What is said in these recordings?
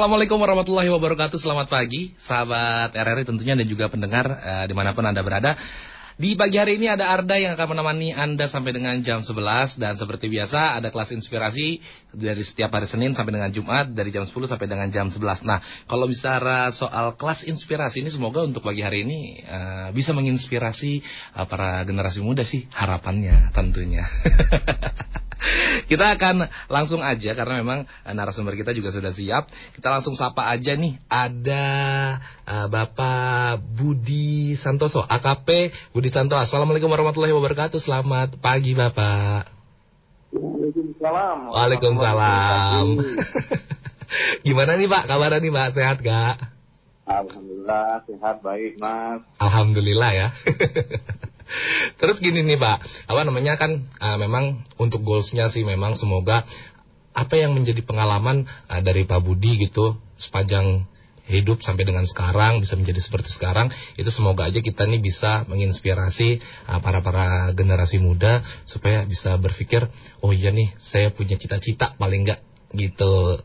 Assalamualaikum warahmatullahi wabarakatuh Selamat pagi sahabat RRI tentunya dan juga pendengar uh, di mana pun Anda berada di pagi hari ini ada Arda yang akan menemani Anda sampai dengan jam 11 dan seperti biasa ada kelas inspirasi dari setiap hari Senin sampai dengan Jumat dari jam 10 sampai dengan jam 11. Nah, kalau bicara soal kelas inspirasi ini semoga untuk pagi hari ini uh, bisa menginspirasi uh, para generasi muda sih harapannya tentunya. kita akan langsung aja karena memang uh, narasumber kita juga sudah siap. Kita langsung sapa aja nih. Ada uh, Bapak Budi Santoso, AKP Budi Santoso. Assalamualaikum warahmatullahi wabarakatuh. Selamat pagi Bapak. Waalaikumsalam. Waalaikumsalam. Gimana nih Pak? Kabar nih Pak? Sehat gak? Alhamdulillah sehat baik Mas. Alhamdulillah ya. Terus gini nih Pak, apa namanya kan uh, memang untuk goalsnya sih memang semoga apa yang menjadi pengalaman uh, dari Pak Budi gitu sepanjang hidup sampai dengan sekarang bisa menjadi seperti sekarang itu semoga aja kita nih bisa menginspirasi uh, para para generasi muda supaya bisa berpikir oh iya nih saya punya cita-cita paling enggak gitu.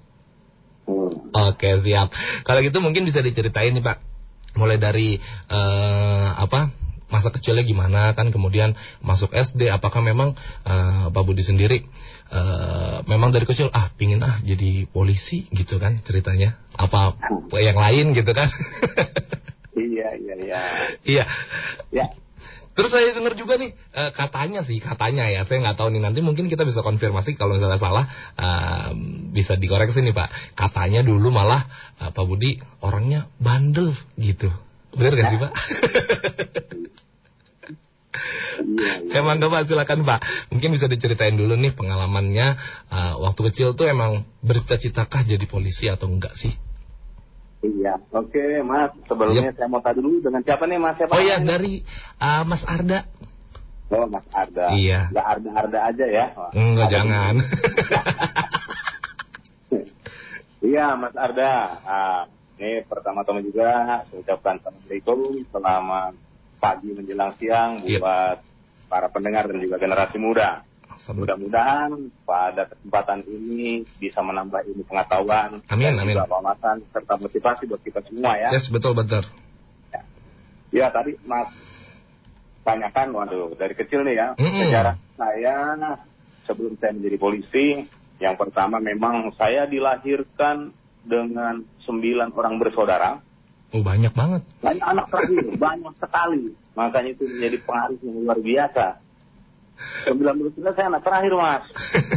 Hmm. Oke siap. Kalau gitu mungkin bisa diceritain nih Pak mulai dari uh, apa masa kecilnya gimana kan kemudian masuk SD apakah memang uh, Pak Budi sendiri uh, memang dari kecil ah pingin ah jadi polisi gitu kan ceritanya? Apa yang lain gitu kan? Iya iya iya. Iya. Ya. Terus saya dengar juga nih uh, katanya sih katanya ya saya nggak tahu nih nanti mungkin kita bisa konfirmasi kalau misalnya salah uh, bisa dikoreksi nih Pak. Katanya dulu malah uh, Pak Budi orangnya bandel gitu. Benar gak sih Pak? Iya. Emang Pak, silakan Pak. Mungkin bisa diceritain dulu nih pengalamannya uh, waktu kecil tuh emang bercita-citakah jadi polisi atau enggak sih? Iya, oke Mas. Sebelumnya yep. saya mau tanya dulu dengan siapa nih Mas? Siapa oh iya, dari uh, Mas Arda. Oh Mas Arda. Iya. Gak Arda-Arda aja ya? Enggak, jangan. iya Mas Arda. Uh, ini pertama-tama juga saya ucapkan Assalamualaikum selamat pagi menjelang siang yep. buat para pendengar dan juga generasi muda. Mudah-mudahan pada kesempatan ini bisa menambah ini pengetahuan amin, dan amin. wawasan serta motivasi buat kita semua ya. Yes, betul betul. Ya, ya tadi Mas tanyakan, waduh dari kecil nih ya, mm -hmm. sejarah saya sebelum saya menjadi polisi, yang pertama memang saya dilahirkan dengan sembilan orang bersaudara. Oh banyak banget. Banyak anak terakhir, banyak sekali. Makanya itu menjadi pengaruh yang luar biasa. 19 saya anak terakhir mas.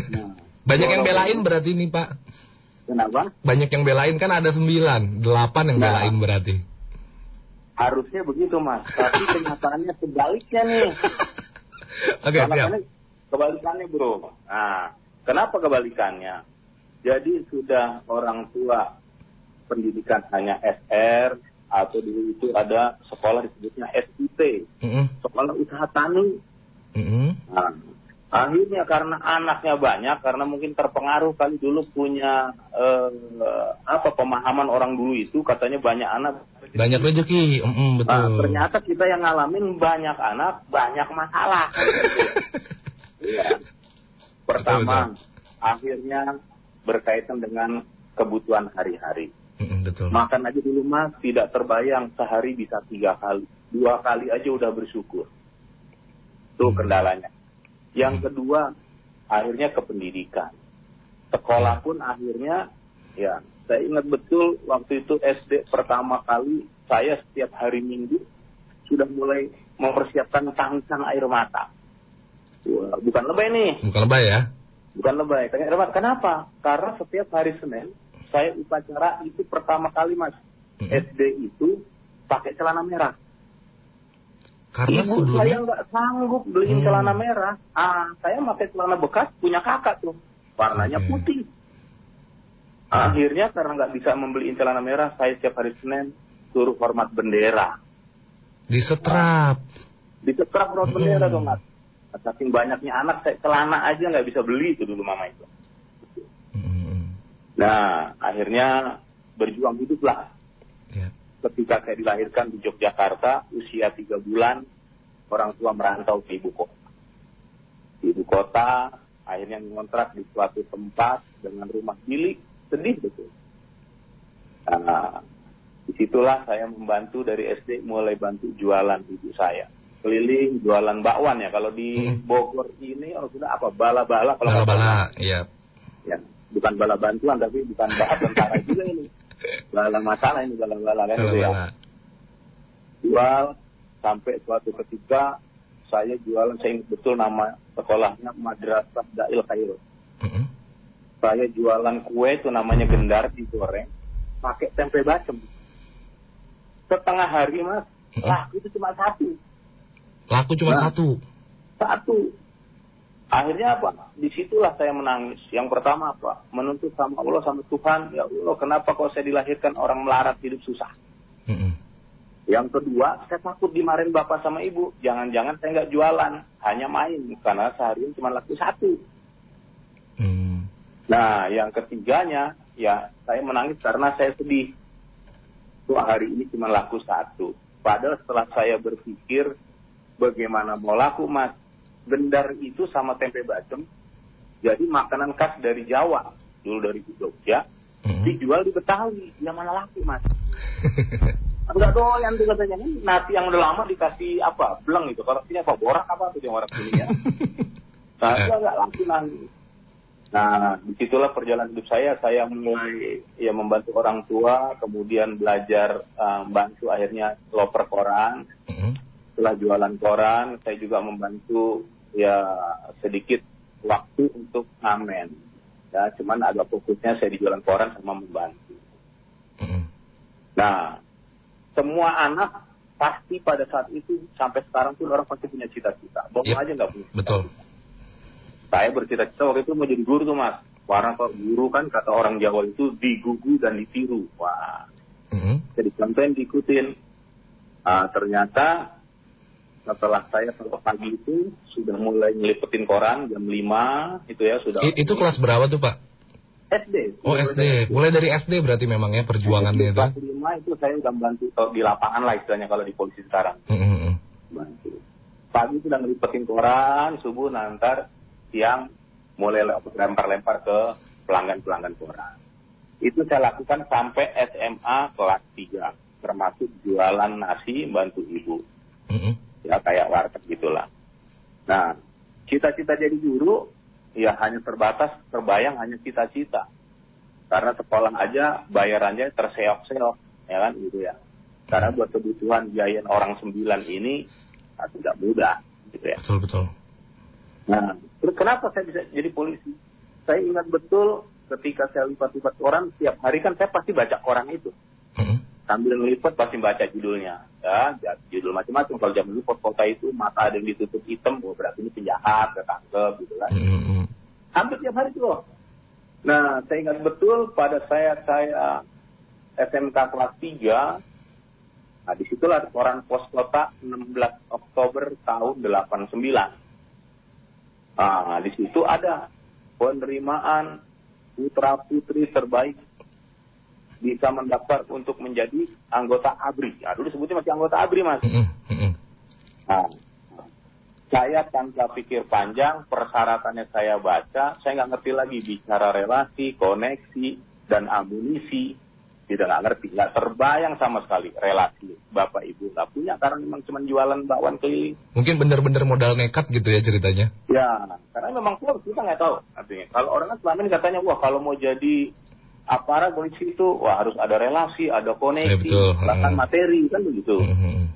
Nah, banyak yang belain berarti nih pak. Kenapa? Banyak yang belain kan ada sembilan, delapan yang nah, belain berarti. Harusnya begitu mas, tapi kenyataannya sebaliknya nih. Oke okay, siap. Kebalikannya bro. Nah, kenapa kebalikannya? Jadi sudah orang tua pendidikan hanya SR atau dulu itu ada sekolah disebutnya SUT, mm -hmm. sekolah usaha tani. Mm -hmm. Nah, akhirnya karena anaknya banyak, karena mungkin terpengaruh kali dulu punya eh, apa pemahaman orang dulu itu katanya banyak anak banyak rezeki, mm -hmm, betul. Nah, ternyata kita yang ngalamin banyak anak banyak masalah. Iya. Pertama, betul, betul. akhirnya berkaitan dengan kebutuhan hari-hari. Mm, betul. Makan aja dulu mas tidak terbayang sehari bisa tiga kali, dua kali aja udah bersyukur. Itu mm. kendalanya. Yang mm. kedua akhirnya ke pendidikan. Sekolah pun akhirnya ya saya ingat betul waktu itu SD pertama kali saya setiap hari Minggu sudah mulai mempersiapkan tangisan air mata. Wah, bukan lebay nih. Bukan lebay ya? Bukan lebay. Tanya Kenapa? Karena setiap hari Senin saya upacara itu pertama kali mas mm-hmm. SD itu pakai celana merah. Karena Ibu sebelumnya... saya nggak sanggup beliin hmm. celana merah. Ah, saya pakai celana bekas punya kakak tuh, warnanya okay. putih. Akhirnya karena nggak bisa membeliin celana merah, saya setiap hari Senin suruh hormat bendera. Disetrap. Nah, disetrap hormat hmm. bendera dong, mas. Saking banyaknya anak, saya celana aja nggak bisa beli itu dulu mama itu. Nah, akhirnya berjuang hiduplah. Ya. Ketika saya dilahirkan di Yogyakarta, usia tiga bulan, orang tua merantau ke ibu kota. Di ibu kota, akhirnya mengontrak di suatu tempat dengan rumah bilik, sedih betul. Nah, di situlah saya membantu dari SD mulai bantu jualan ibu saya. Keliling jualan bakwan ya. Kalau di Hmm. Bogor ini oh, sudah apa bala-bala kalau Bala-bala, iya. Ya, bukan bala bantuan tapi bukan bala tentara juga ini. Bala masalah ini bala-bala kan gitu ya. Bala-bala. Jual sampai suatu ketika saya jualan saya ingat betul nama sekolahnya Madrasah Dail Khairul. Mm-mm. Saya jualan kue itu namanya gendar digoreng pakai tempe bacem. Setengah hari mas, Mm-mm. lah itu cuma satu, Laku cuma Nah. satu. satu. Akhirnya apa? Di situlah saya menangis. Yang pertama apa? Menuntut sama Allah sama Tuhan. Ya Allah, kenapa kok saya dilahirkan orang melarat hidup susah? Mm-mm. Yang kedua, saya takut dimarahin bapak sama ibu. Jangan-jangan saya nggak jualan, hanya main karena seharian cuma laku satu. Mm. Nah, yang ketiganya, ya saya menangis karena saya sedih. Tuh hari ini cuma laku satu. Padahal setelah saya berpikir bagaimana mau laku mas, gendar itu sama tempe bacem, jadi makanan khas dari Jawa, dulu dari Jogja, Mm-mm. dijual di Betawi, yang mana laku mas? Enggak doyan tuh katanya. Nasi yang udah lama dikasih apa bleng itu. Kalau ini apa borak apa tuh yang orang sini ya? Nah itu enggak langsung nanti nah di situlah perjalanan hidup saya. Saya mulai ya membantu orang tua kemudian belajar eh, membantu akhirnya loper koran. Mm-mm. Setelah jualan koran saya juga membantu ya sedikit waktu untuk ngamen ya cuman agak fokusnya saya di jualan koran sama membantu Mm-mm. Nah, semua anak pasti pada saat itu sampai sekarang pun orang pasti punya cita-cita. Bohong Yep, aja nggak punya. Betul. Saya bercita-cita waktu itu mau jadi guru tuh mas. Karena kalau guru kan kata orang Jawa itu digugu dan ditiru. Wah, Mm-mm. jadi contohin diikutin. Ah, ternyata setelah saya kalau pagi itu sudah mulai ngelipetin koran jam 5 itu ya sudah I- itu kelas berapa tuh Pak? SD. Oh SD. Mulai dari SD berarti memang ya perjuangannya itu. Kelas 5 itu saya udah bantu kalau di lapangan lah istilahnya kalau di polisi sekarang. Mm-mm. bantu. Pagi sudah ngelipetin koran, subuh nantar, siang mulai lempar-lempar ke pelanggan-pelanggan koran. Itu saya lakukan sampai SMA kelas 3, termasuk jualan nasi bantu ibu. Mm-mm. Ya kayak warteg gitulah. Nah, cita-cita jadi guru ya hanya terbatas, terbayang hanya cita-cita. Karena sekolah aja bayarannya terseok-seok, ya kan gitu ya. Karena buat kebutuhan biayain orang sembilan ini ah, tidak mudah, gitu ya. Betul betul. Nah, terus kenapa saya bisa jadi polisi? Saya ingat betul ketika saya lipat-lipat koran, tiap hari kan saya pasti baca koran itu. Mm-mm. Sambil ngelipet pasti baca judulnya. Ya, ya, judul macam-macam. Kalau zaman dulu kota itu mata ada yang ditutup hitam, oh, berarti ini penjahat, ketangkep gitu kan. Mm-mm. Hampir tiap hari itu loh. Nah, saya ingat betul pada saya saya SMK kelas 3, nah di situlah koran pos kota 16 Oktober tahun 89. Nah, di situ ada penerimaan putra putri terbaik bisa mendaftar untuk menjadi anggota ABRI. Ya, dulu sebutnya masih anggota ABRI, Mas. Mm-mm. Mm-mm. Nah, saya tanpa pikir panjang, persyaratannya saya baca, saya nggak ngerti lagi bicara relasi, koneksi, dan amunisi. Tidak nggak ngerti, nggak terbayang sama sekali relasi bapak ibu nggak punya karena memang cuma jualan bakwan keliling. Mungkin bener-bener modal nekat gitu ya ceritanya. Ya, karena memang keluar kita nggak tahu artinya. Kalau orang kan selama ini katanya, wah kalau mau jadi aparat polisi itu, wah harus ada relasi, ada Ya, koneksi, betul. bahkan Hmm. materi kan begitu. Mm-mm.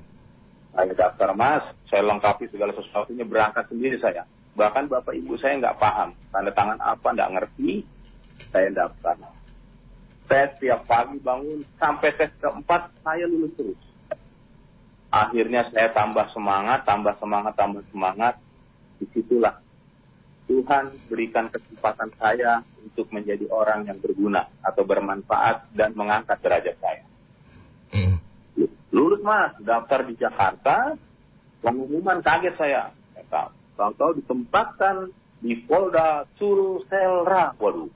Saya daftar mas, saya lengkapi segala sesuatunya berangkat sendiri saya. Bahkan bapak ibu saya nggak paham tanda tangan apa, nggak ngerti, saya daftar. Tes tiap pagi bangun sampai tes keempat saya lulus terus. Akhirnya saya tambah semangat, tambah semangat, tambah semangat. Di situlah Tuhan berikan kesempatan saya untuk menjadi orang yang berguna atau bermanfaat dan mengangkat derajat saya. Mm-mm. lulus mas. Daftar di Jakarta. Pengumuman kaget saya. Tahu-tahu ditempatkan di Polda Sulselra waduh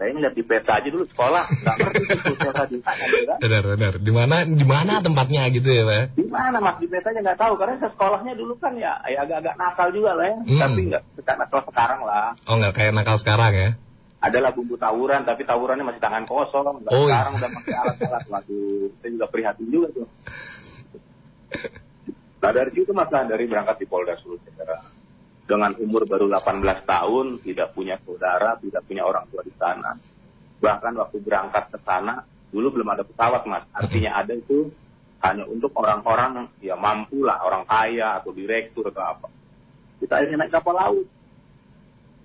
saya ngeliat di peta aja dulu sekolah nggak ngerti itu Sulselra di mana kan Benar benar. Di mana di mana tempatnya gitu ya Pak? di mana mas di petanya nggak tahu karena saya sekolahnya dulu kan ya ya agak-agak nakal juga lah ya Hmm. tapi nggak sekarang nakal sekarang lah Oh nggak kayak nakal sekarang ya? adalah bumbu tawuran tapi tawurannya masih tangan kosong Nggak Oh, iya. sekarang udah pakai alat-alat waduh saya juga prihatin juga tuh nah dari situ mas dari berangkat di Polda Sulsel dengan umur baru 18 tahun tidak punya saudara tidak punya orang tua di sana bahkan waktu berangkat ke sana dulu belum ada pesawat mas artinya ada itu hanya untuk orang-orang ya mampu lah orang kaya atau direktur atau apa kita akhirnya naik kapal laut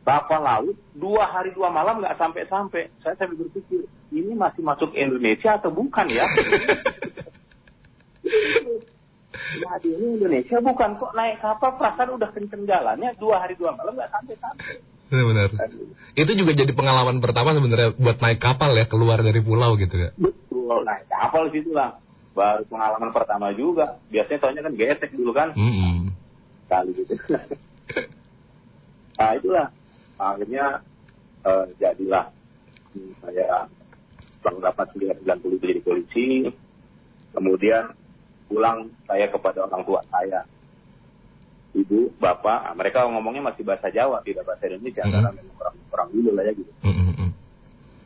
kapal laut dua hari dua malam nggak sampai-sampai. Saya sampai berpikir ini masih masuk Indonesia atau bukan ya? Nah, di ini Indonesia bukan kok naik kapal perasaan udah kenceng jalannya dua hari dua malam nggak sampai-sampai. Benar. Itu juga jadi pengalaman pertama sebenarnya buat naik kapal ya keluar dari pulau gitu ya. Betul, naik kapal situ lah. Baru pengalaman pertama juga. Biasanya soalnya kan gesek dulu kan, Mm-mm. kali gitu. nah itulah akhirnya eh, jadilah hmm, saya tahun 1990 jadi polisi kemudian pulang saya kepada orang tua saya ibu bapak nah, mereka ngomongnya masih bahasa Jawa tidak bahasa Indonesia Mhm. karena memang orang orang dulu lah ya gitu Mm-mm.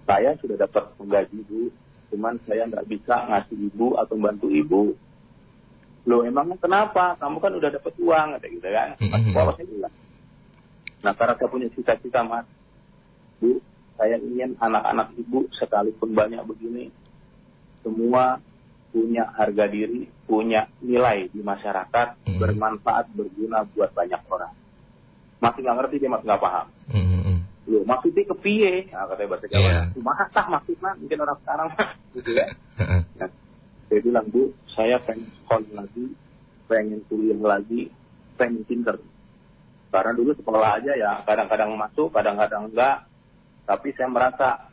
saya sudah dapat gaji bu cuman saya nggak bisa ngasih ibu atau bantu ibu Loh emangnya kenapa? Kamu kan udah dapat uang, kata gitu kan. Mhm. Polos saya bilang. Nah karena saya punya cita-cita mas, bu, saya ingin anak-anak ibu sekalipun banyak begini, semua punya harga diri, punya nilai di masyarakat, Mhm. bermanfaat, berguna buat banyak orang. Masih nggak ngerti dia, mas nggak paham. Mm-mm. Loh, maksudnya ke piye? Nah, katanya bahasa Jawa. Iya. Kumaha tah maksudnya? Mungkin orang sekarang gitu ya. Nah, saya bilang, Bu, saya pengen sekolah lagi, pengen kuliah lagi, pengen pinter. Karena dulu sekolah aja ya, kadang-kadang masuk, kadang-kadang enggak. Tapi saya merasa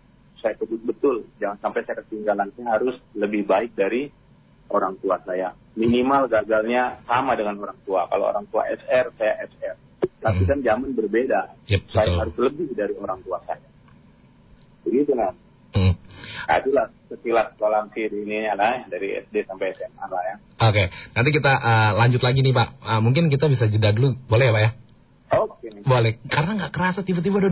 saya kebut betul, jangan sampai saya ketinggalan. Saya harus lebih baik dari orang tua saya. Minimal gagalnya sama dengan orang tua. Kalau orang tua SR, saya SR. Tapi Hmm. kan zaman berbeda. Yep, saya betul. harus lebih dari orang tua saya. Begitu kan? Mm. Nah, itulah sekilas volunteer ini adalah dari SD sampai SMA lah ya. Oke, nanti kita uh, lanjut lagi nih Pak. Uh, mungkin kita bisa jeda dulu, boleh ya Pak ya? Oke. Boleh, karena nggak kerasa tiba-tiba udah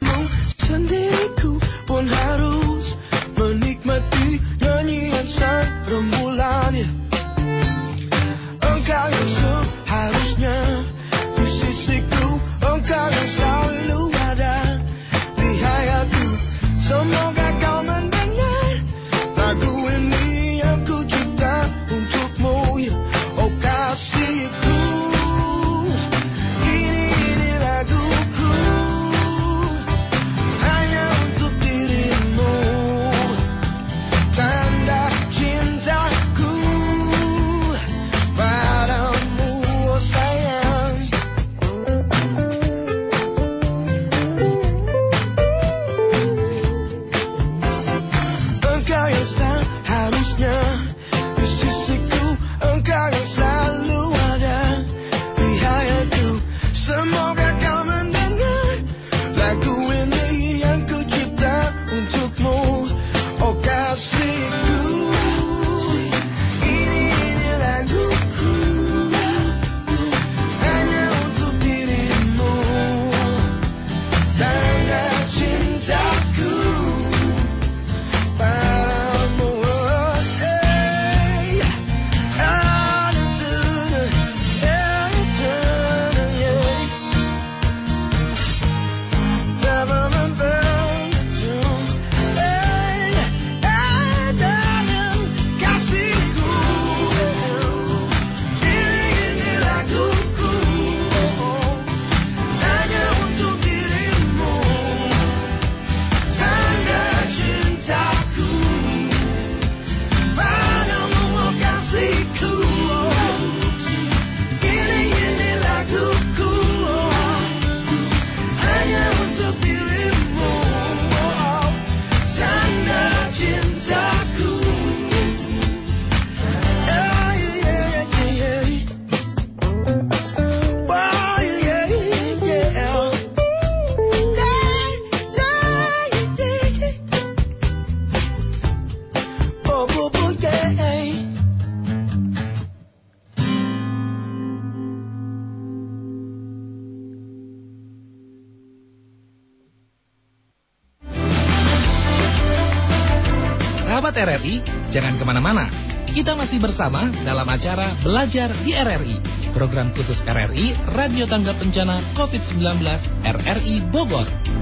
Sobat RRI, jangan ke mana-mana. Kita masih bersama dalam acara Belajar di RRI. Program khusus RRI, Radio Tanggap Bencana COVID-19 RRI Bogor.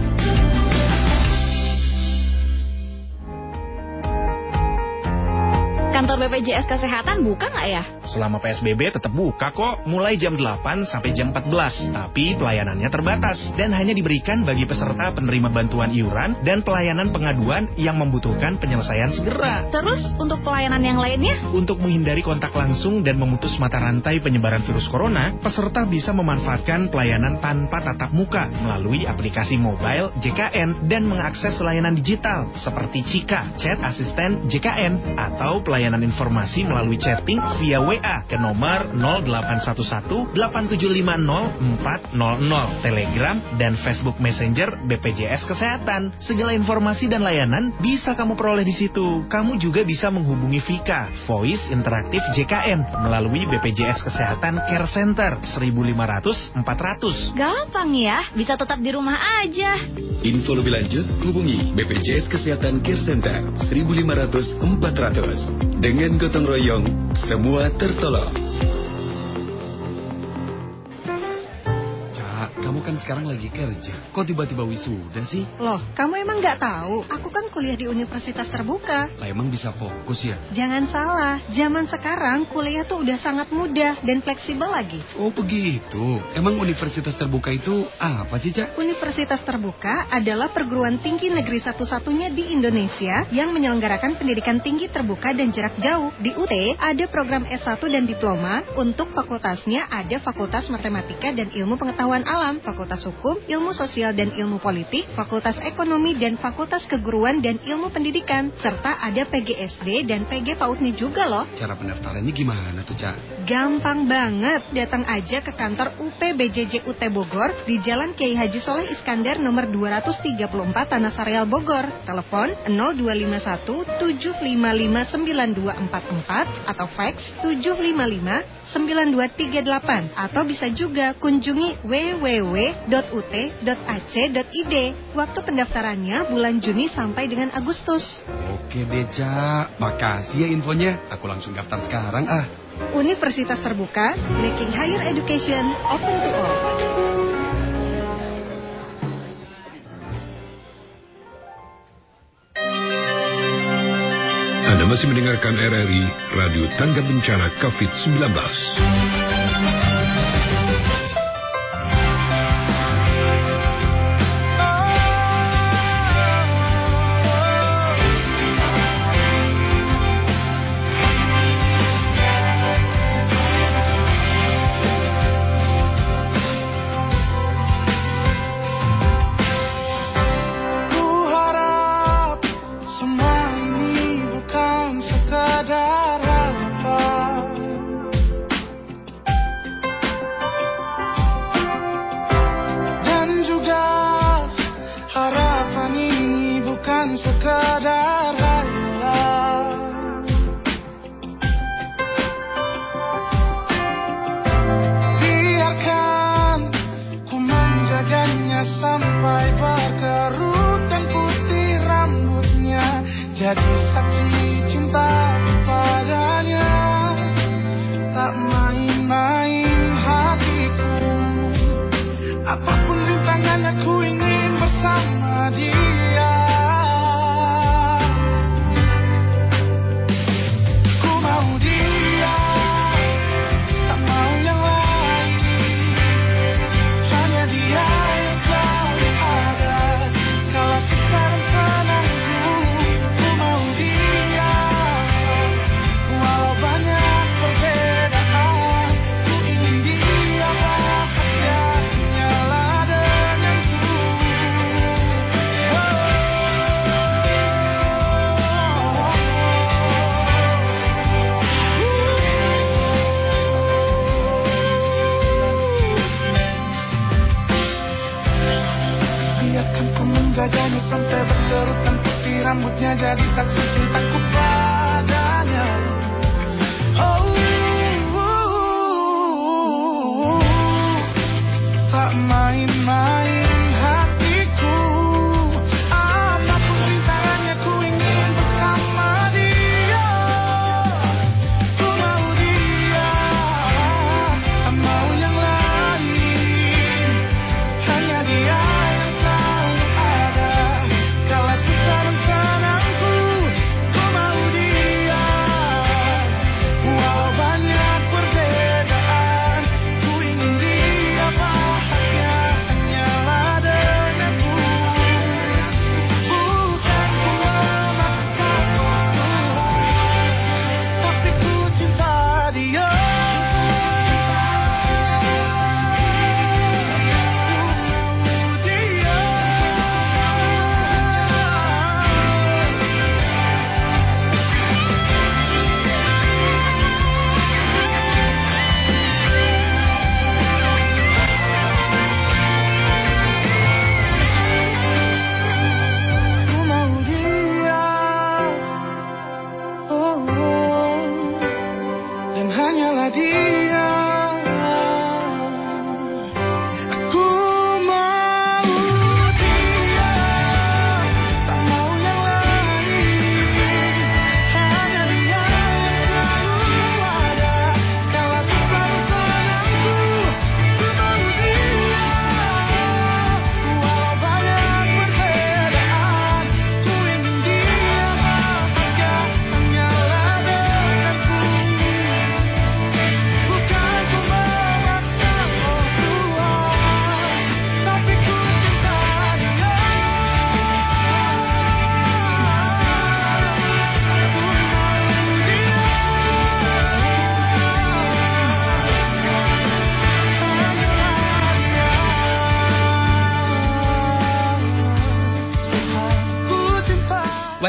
Kantor BPJS Kesehatan buka nggak ya? Selama PSBB tetap buka kok, mulai jam 8 sampai jam 14. Tapi pelayanannya terbatas dan hanya diberikan bagi peserta penerima bantuan iuran dan pelayanan pengaduan yang membutuhkan penyelesaian segera. Terus untuk pelayanan yang lainnya? Untuk menghindari kontak langsung dan memutus mata rantai penyebaran virus corona, peserta bisa memanfaatkan pelayanan tanpa tatap muka melalui aplikasi mobile JKN dan mengakses layanan digital seperti Cika, chat asisten JKN, atau pelayanan informasi melalui chatting via WA ke nomor 0811 8750 400, Telegram, dan Facebook Messenger BPJS Kesehatan. Segala informasi dan layanan bisa kamu peroleh di situ. Kamu juga bisa menghubungi Vika, Voice Interaktif JKN, melalui BPJS Kesehatan Care Center 1500 400. Gampang ya, bisa tetap di rumah aja. Info lebih lanjut hubungi BPJS Kesehatan Care Center 1500 400. Dengan gotong royong, semua tertolong. Kamu kan sekarang lagi kerja. Kok tiba-tiba wisuda sih? Loh, kamu emang nggak tahu? Aku kan kuliah di universitas terbuka. Lah emang bisa fokus ya? Jangan salah, zaman sekarang kuliah tuh udah sangat mudah dan fleksibel lagi. Oh begitu. Emang universitas terbuka itu apa sih, Cak? Universitas Terbuka adalah perguruan tinggi negeri satu-satunya di Indonesia yang menyelenggarakan pendidikan tinggi terbuka dan jarak jauh. Di UT ada program S1 dan diploma, untuk fakultasnya ada Fakultas Matematika dan Ilmu Pengetahuan Alam, Fakultas Hukum, Ilmu Sosial dan Ilmu Politik, Fakultas Ekonomi dan Fakultas Keguruan dan Ilmu Pendidikan, serta ada PGSD dan PG PAUDnya juga loh. Cara pendaftarannya gimana tuh, Cak? Gampang banget, datang aja ke kantor UPBJJ UT Bogor di Jalan Kiai Haji Soleh Iskandar nomor 234 Tanah Sareal Bogor. Telepon 0251 755 9244 atau fax 755 9238 atau bisa juga kunjungi www.ut.ac.id. Waktu pendaftarannya bulan Juni sampai dengan Agustus. Oke deh, Cak. Makasih ya infonya. Aku langsung daftar sekarang ah. Universitas Terbuka, making higher education open to all. Anda masih mendengarkan RRI Radio Tangga Bencana COVID-19.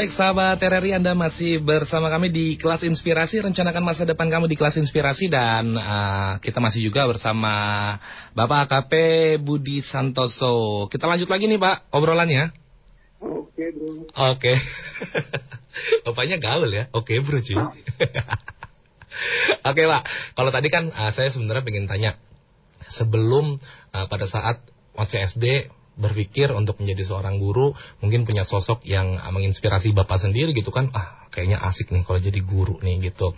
Baik sahabat TRRI Anda masih bersama kami di kelas inspirasi. Rencanakan masa depan kamu di kelas inspirasi Dan uh, kita masih juga bersama Bapak AKP Budi Santoso. Kita lanjut lagi nih Pak obrolannya. Oke bro. Oke. Bapaknya gaul ya? Oke bro cuy Oke Pak. Kalau tadi kan uh, saya sebenarnya pengen tanya Sebelum uh, pada saat masih SD berpikir untuk menjadi seorang guru mungkin punya sosok yang menginspirasi bapak sendiri gitu kan ah kayaknya asik nih kalau jadi guru nih gitu.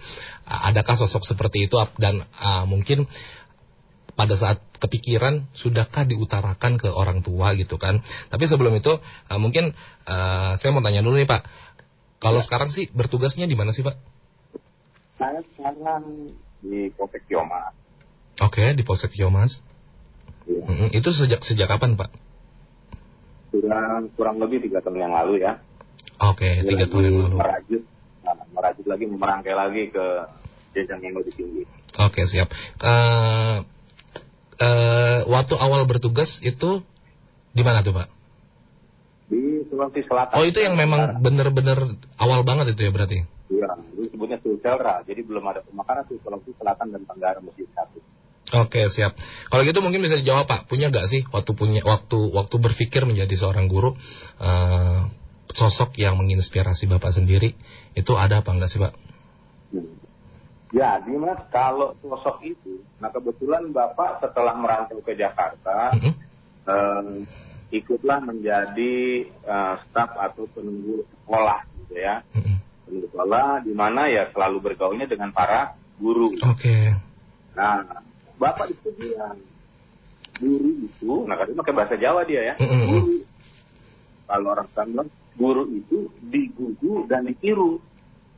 Adakah sosok seperti itu? Dan uh, mungkin pada saat kepikiran sudahkah diutarakan ke orang tua gitu kan? Tapi sebelum itu uh, mungkin uh, saya mau tanya dulu nih pak. Kalau sekarang sih bertugasnya di mana sih pak? Saya sekarang di Polsek Yoma. oke di Polsek Yomas. Iya. Mm-mm. itu sejak sejak kapan pak Kurang kurang lebih tiga tahun yang lalu ya. oke tiga Lagi tahun yang lalu Merajut, nah, merajut lagi merangkai lagi ke jenjang yang lebih tinggi. Oke siap. Eh, eh, waktu awal bertugas itu di mana tuh pak? Di Sulawesi Selatan. Oh itu yang memang bener-bener awal banget itu ya berarti? Iya, itu sebutnya Sulselra. Jadi belum ada pemakaran Sulawesi Selatan dan Tenggara Masjid satu. Oke siap. Kalau gitu mungkin bisa dijawab pak. Punya gak sih waktu punya waktu waktu berpikir menjadi seorang guru eh, sosok yang menginspirasi bapak sendiri itu ada apa enggak sih pak? Ya, Mas, kalau sosok itu, nah kebetulan Bapak setelah merantau ke Jakarta, Mm-mm. eh, ikutlah menjadi eh, staf atau penunggu sekolah gitu ya. Mm-mm. Penunggu sekolah di mana ya selalu bergaulnya dengan para guru. Oke. Nah, Bapak itu bilang guru itu, nah kan pakai bahasa Jawa dia ya. Guru. Kalau orang bilang guru itu digugu dan ditiru.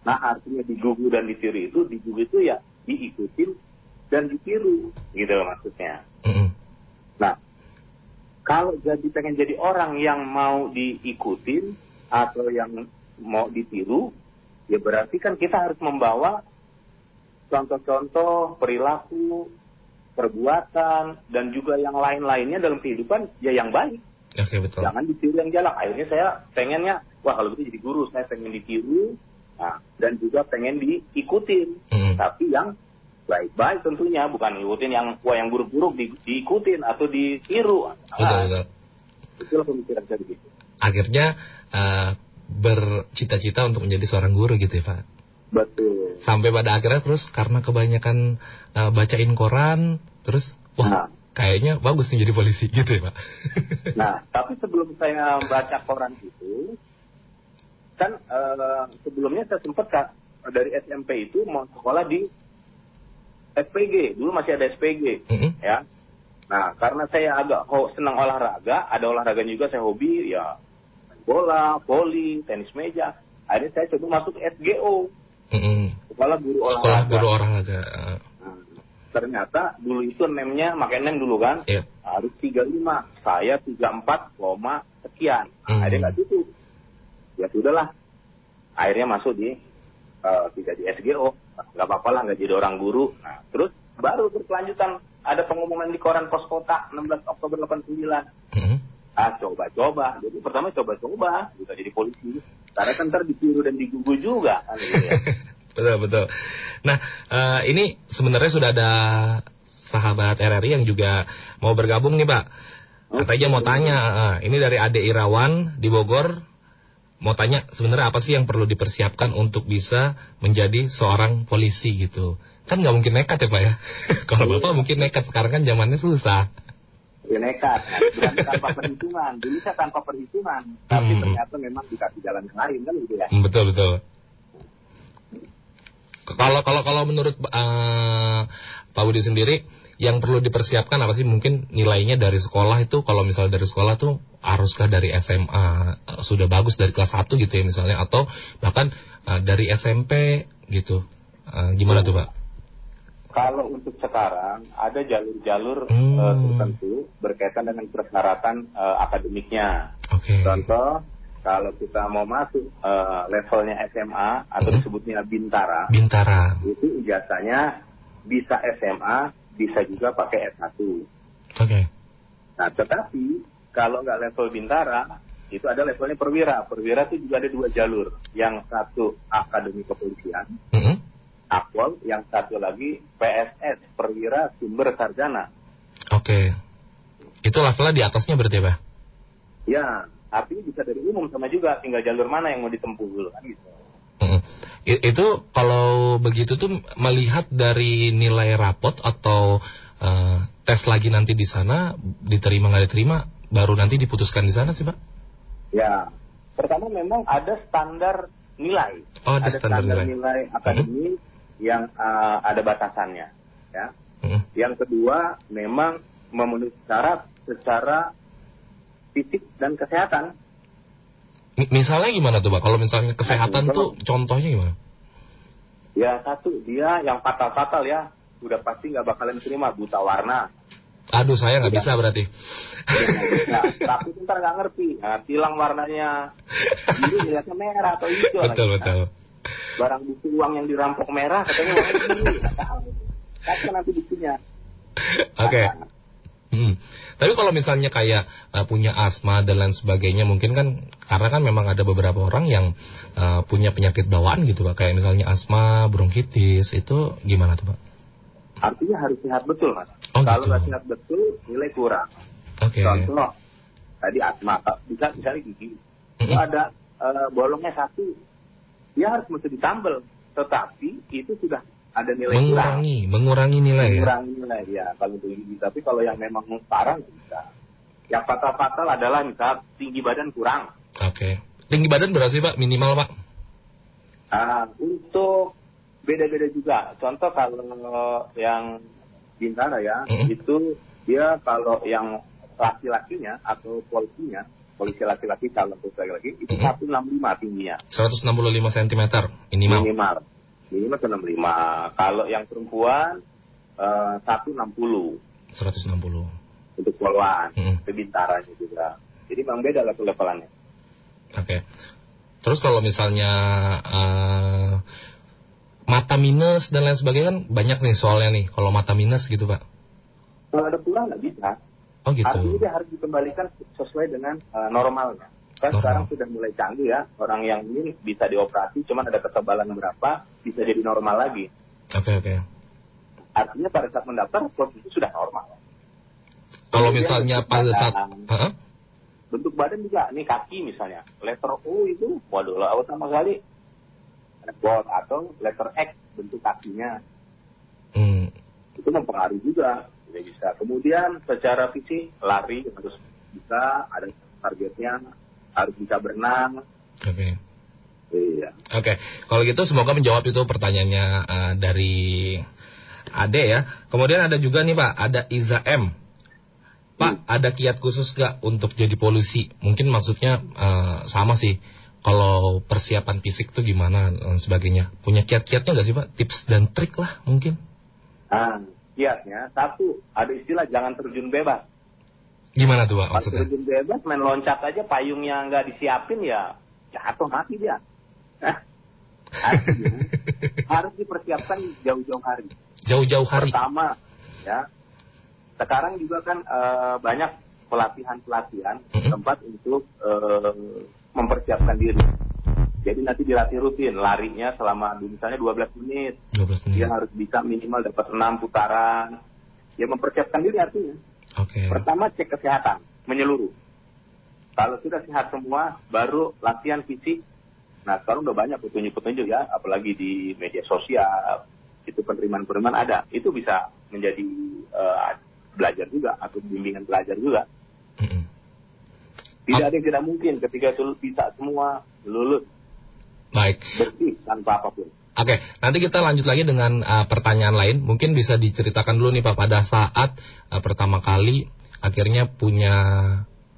Nah, artinya digugu dan ditiru itu, digugu itu ya diikutin dan ditiru, gitu maksudnya. Nah, kalau jadi pengen jadi orang yang mau diikutin atau yang mau ditiru, ya berarti kan kita harus membawa contoh-contoh perilaku, perbuatan, dan juga yang lain-lainnya dalam kehidupan ya yang baik. Oke betul. Jangan ditiru yang jalan. Akhirnya saya pengennya, wah kalau gitu jadi guru, saya pengen ditiru, nah, dan juga pengen diikutin. Mm. Tapi yang baik-baik tentunya, bukan ngikutin yang wah yang buruk-buruk di- diikutin atau ditiru. Betul Nah, betul. itulah pemikiran saya begitu. Akhirnya eh, bercita-cita untuk menjadi seorang guru gitu ya pak? Betul. sampai pada akhirnya terus karena kebanyakan uh, bacain koran terus wah Nah. kayaknya bagus nih jadi polisi gitu ya pak Nah, tapi sebelum saya baca koran itu, kan eh, sebelumnya saya sempat Kak, dari SMP itu mau sekolah di SPG. Dulu masih ada SPG, Mm-mm. ya. Nah, karena saya agak senang olahraga, ada olahraga juga saya hobi, ya bola, voli, tenis meja. Akhirnya saya coba masuk SGO, Mm-mm. sekolah guru sekolah olahraga. guru olahraga uh, Nah, ternyata dulu itu nemnya, makai nem dulu kan, Iya. harus 35 saya 34 koma sekian. Hmm. akhirnya nggak cukup. Ya sudahlah. Akhirnya masuk di eh, tidak di SGO nggak apa-apa lah nggak jadi orang guru. Nah terus baru berkelanjutan. Ada pengumuman di koran pos kota 16 Oktober 89 mm-mm. ah coba-coba. Jadi pertama coba-coba bisa jadi polisi karena kan ntar ditiru dan digugu juga kan gitu ya. betul betul. Nah uh, ini sebenarnya sudah ada sahabat RRI yang juga mau bergabung nih pak. Katanya mau tanya uh, ini dari Ade Irawan di Bogor. Mau tanya sebenarnya apa sih yang perlu dipersiapkan untuk bisa menjadi seorang polisi gitu? Kan nggak mungkin nekat ya pak ya. Kalau bapak mungkin nekat sekarang kan zamannya susah ya nekat. Bukan tanpa perhitungan. Dulu saya tanpa perhitungan. Tapi Hmm. ternyata memang dikasih jalan yang lain kan gitu ya? Hmm, betul betul. Kalau kalau kalau menurut eh, Pak Budi sendiri yang perlu dipersiapkan apa sih? Mungkin nilainya dari sekolah itu kalau misalnya dari sekolah tuh haruskah dari SMA sudah bagus dari kelas 1 gitu ya misalnya atau bahkan eh, dari SMP gitu. Eh, gimana tuh Pak? Kalau untuk sekarang ada jalur-jalur Hmm. eh, tertentu berkaitan dengan persyaratan eh, akademiknya. Oke. Contoh, kalau kita mau masuk eh, levelnya SMA atau Hmm. disebutnya bintara, Bintara. itu ijazahnya bisa SMA, bisa juga pakai S1. Oke. Nah, tetapi kalau nggak level bintara, itu ada levelnya perwira. Perwira itu juga ada dua jalur. Yang satu akademi kepolisian, Mm-mm. Akpol, yang satu lagi PSS, perwira sumber sarjana. Oke. Itu levelnya di atasnya berarti ya, Pak? Ya, artinya bisa dari umum sama juga, tinggal jalur mana yang mau ditempuh dulu kan gitu. Itu kalau begitu tuh melihat dari nilai rapot atau eh, tes lagi nanti di sana diterima nggak diterima baru nanti diputuskan di sana sih pak? Ya, pertama memang ada standar nilai. Oh, ada standar nilai. akademik yang uh, ada batasannya. Ya. Mm-mm. Yang kedua, memang memenuhi syarat secara fisik dan kesehatan. Mi- Misalnya gimana tuh pak? Kalau misalnya kesehatan Nah, tuh contohnya gimana? Ya satu, dia yang fatal-fatal ya, udah pasti nggak bakalan terima buta warna. Aduh saya nggak bisa berarti. Bisa. Tapi ntar nggak ngerti, nah, tilang warnanya biru lihatnya merah atau hijau. betul lagi. betul. Barang bukti uang yang dirampok merah katanya uangnya tahu. Kapan nanti buktinya? Oke. Hmm. Tapi kalau misalnya kayak uh, punya asma dan lain sebagainya, mungkin kan karena kan memang ada beberapa orang yang uh, punya penyakit bawaan gitu pak, kayak misalnya asma, bronkitis, itu gimana tuh pak? Artinya harus sehat betul mas. Oh, Kalau gitu. nggak sehat betul, nilai kurang. Oke. Contoh, tadi asma, bisa misalnya gigi. Itu Mm-mm. ada eh, bolongnya satu, dia harus mesti ditambal. Tetapi itu sudah ada nilai kurang. Mengurangi, mengurangi nilai ya. Mengurangi nilai ya kalau gigi. Tapi kalau yang memang parah bisa. Yang fatal-fatal adalah misal tinggi badan kurang. Oke. Tinggi badan berapa sih pak? Minimal pak? Ah, untuk beda-beda juga. Contoh kalau yang bintara ya, Mm-mm. itu dia kalau yang laki-lakinya atau polisinya, polisi laki-laki calon polisi laki-laki itu Mm-mm. 165 tingginya 165 cm minimal. minimal. Minimal 165. Kalau yang perempuan eh, 160 160. untuk poluan, itu bintaranya juga. Jadi memang beda level-levelannya. Oke. Terus kalau misalnya eh, mata minus dan lain sebagainya kan banyak nih soalnya nih. Kalau mata minus gitu pak. Kalau ada kurang nggak bisa. Oh gitu. Artinya dia harus dikembalikan sesuai dengan eh, normalnya. Kan Normal. sekarang sudah mulai canggih ya, orang yang ini bisa dioperasi, cuman ada ketebalan berapa, bisa jadi normal lagi. Oke oke. Artinya pada saat mendaftar, posisi sudah normal. Kalau misalnya pada saat, Heeh. Bentuk badan juga, nih kaki misalnya, letter O itu, waduh lah, sama sekali, bot atau letter X bentuk kakinya, Hmm, itu mempengaruhi juga, tidak bisa. Kemudian secara fisik, lari harus bisa, ada targetnya, harus bisa berenang, oke. iya. Oke, kalau gitu semoga menjawab itu pertanyaannya eh, dari Ade ya. Kemudian ada juga nih Pak, ada Iza M. Pak, ada kiat khusus gak untuk jadi polisi? Mungkin maksudnya eh, sama sih. Kalau persiapan fisik tuh gimana dan sebagainya. Punya kiat-kiatnya gak sih Pak? Tips dan trik lah mungkin. Nah, kiatnya satu ada istilah jangan terjun bebas. Gimana tuh Pak maksudnya? terjun bebas main loncat aja payungnya nggak disiapin ya jatuh mati dia. Nah, artinya harus dipersiapkan jauh-jauh hari. Jauh-jauh hari. Pertama, ya sekarang juga kan eh, banyak pelatihan-pelatihan Mhm. tempat untuk eh, mempersiapkan diri. Jadi nanti dilatih rutin, larinya selama misalnya 12 menit, 12 menit. dia harus bisa minimal dapat 6 putaran. Ya mempersiapkan diri artinya. Oke. Pertama cek kesehatan menyeluruh. Kalau sudah sehat semua, baru latihan fisik. Nah sekarang udah banyak petunjuk-petunjuk ya, apalagi di media sosial. Itu penerimaan-penerimaan ada. Itu bisa menjadi eh, belajar juga atau bimbingan belajar juga. Mm-mm. Tidak ada yang tidak mungkin ketika itu bisa semua lulus Baik. bersih tanpa apa pun. Oke, nanti kita lanjut lagi dengan uh, pertanyaan lain. Mungkin bisa diceritakan dulu nih Pak pada saat uh, pertama kali akhirnya punya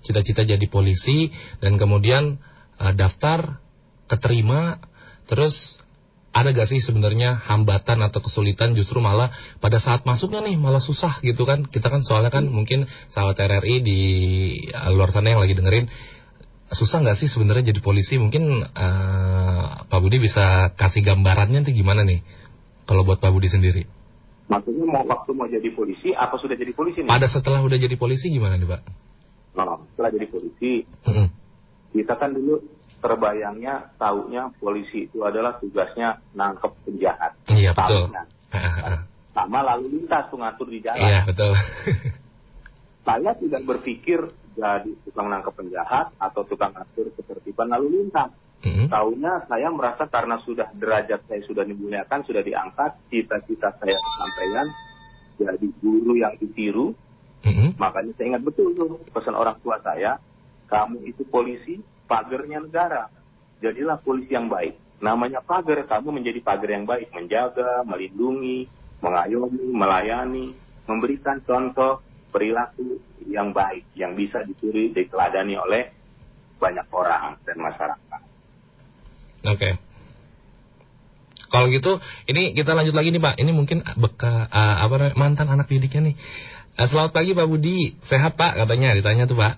cita-cita jadi polisi dan kemudian uh, daftar, keterima, terus ada gak sih sebenarnya hambatan atau kesulitan justru malah pada saat masuknya nih malah susah gitu kan? Kita kan soalnya kan mungkin sahabat RRI di uh, luar sana yang lagi dengerin susah nggak sih sebenarnya jadi polisi? Mungkin eh, Pak Budi bisa kasih gambarannya tuh gimana nih kalau buat Pak Budi sendiri? Maksudnya mau waktu mau jadi polisi apa sudah jadi polisi nih? Pada setelah udah jadi polisi gimana nih Pak? Nah, setelah jadi polisi, Mm-mm. kita kan dulu terbayangnya taunya polisi itu adalah tugasnya nangkep penjahat. Iya betul. Sama lalu lintas tuh ngatur di jalan. Iya betul. Saya tidak berpikir jadi tukang nangkep penjahat atau tukang atur ketertiban lalu lintas. Mm-hmm. Taunya saya merasa karena sudah derajat saya sudah dimuliakan, sudah diangkat, cita-cita saya kesampaian jadi guru yang ditiru. Mm-hmm. Makanya saya ingat betul tuh pesan orang tua saya, kamu itu polisi, pagernya negara. Jadilah polisi yang baik. Namanya pagar, kamu menjadi pagar yang baik, menjaga, melindungi, mengayomi, melayani, memberikan contoh perilaku yang baik, yang bisa ditiru, diteladani oleh banyak orang dan masyarakat. Oke. Kalau gitu, ini kita lanjut lagi nih Pak. Ini mungkin beka uh, apa namanya, mantan anak didiknya nih. Uh, selamat pagi Pak Budi, sehat Pak katanya ditanya tuh Pak.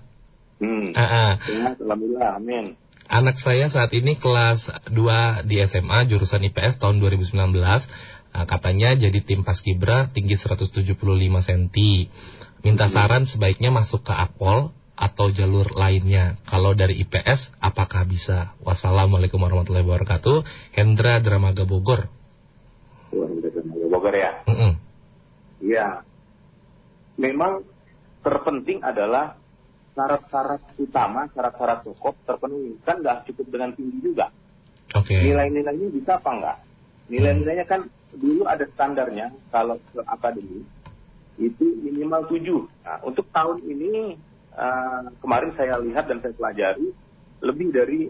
Hmm. Uh, uh. Sehat, alhamdulillah, amin. Anak saya saat ini kelas 2 di SMA jurusan IPS tahun 2019. Uh, katanya jadi tim paskibra tinggi 175 cm. Minta saran sebaiknya masuk ke Akpol atau jalur lainnya. Kalau dari IPS, apakah bisa? Wassalamualaikum warahmatullahi wabarakatuh. Hendra Dramaga Bogor. Dramaga Bogor ya? Mm-mm. Iya. Memang terpenting adalah syarat-syarat utama, syarat-syarat pokok terpenuhi. Kan nggak cukup dengan tinggi juga. Oke. Okay. Nilai-nilainya bisa apa enggak? Nilai-nilainya kan dulu ada standarnya kalau ke akademi itu minimal 7. Nah, untuk tahun ini kemarin saya lihat dan saya pelajari lebih dari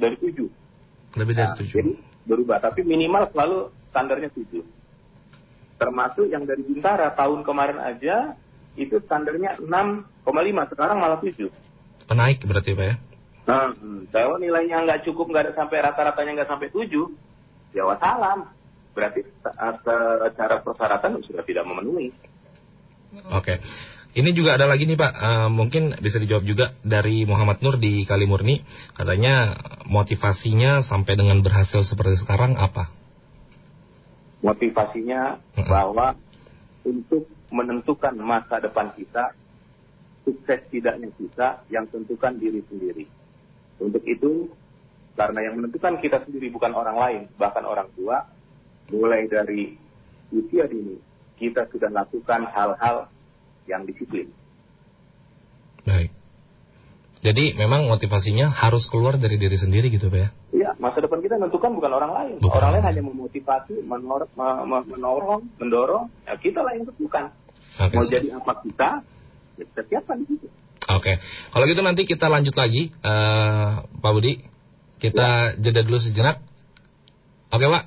dari 7. Lebih dari nah, 7. Jadi berubah tapi minimal selalu standarnya 7. Termasuk yang dari Bintara tahun kemarin aja itu standarnya 6,5 sekarang malah 7. Penaik berarti Pak ya? Nah, kalau nilainya nggak cukup, nggak ada sampai rata-ratanya nggak sampai 7, ya salam. Berarti secara persyaratan sudah tidak memenuhi. Oke. Ini juga ada lagi nih Pak, uh, mungkin bisa dijawab juga dari Muhammad Nur di Kalimurni. Katanya motivasinya sampai dengan berhasil seperti sekarang apa? Motivasinya Mm-mm. bahwa untuk menentukan masa depan kita, sukses tidaknya kita, yang tentukan diri sendiri. Untuk itu, karena yang menentukan kita sendiri bukan orang lain, bahkan orang tua, mulai dari usia dini, kita sudah lakukan hal-hal yang disiplin. Baik. Jadi memang motivasinya harus keluar dari diri sendiri gitu Pak ya? Iya, masa depan kita menentukan bukan orang lain. Bukan. Orang lain hanya memotivasi, menor, me- me- menorong, mendorong. Ya, kita lah yang tentukan. Oke. Mau jadi apa kita, ya kita siapkan di situ. Oke. Kalau gitu nanti kita lanjut lagi, eh, Pak Budi. Kita jeda dulu sejenak. Oke Pak?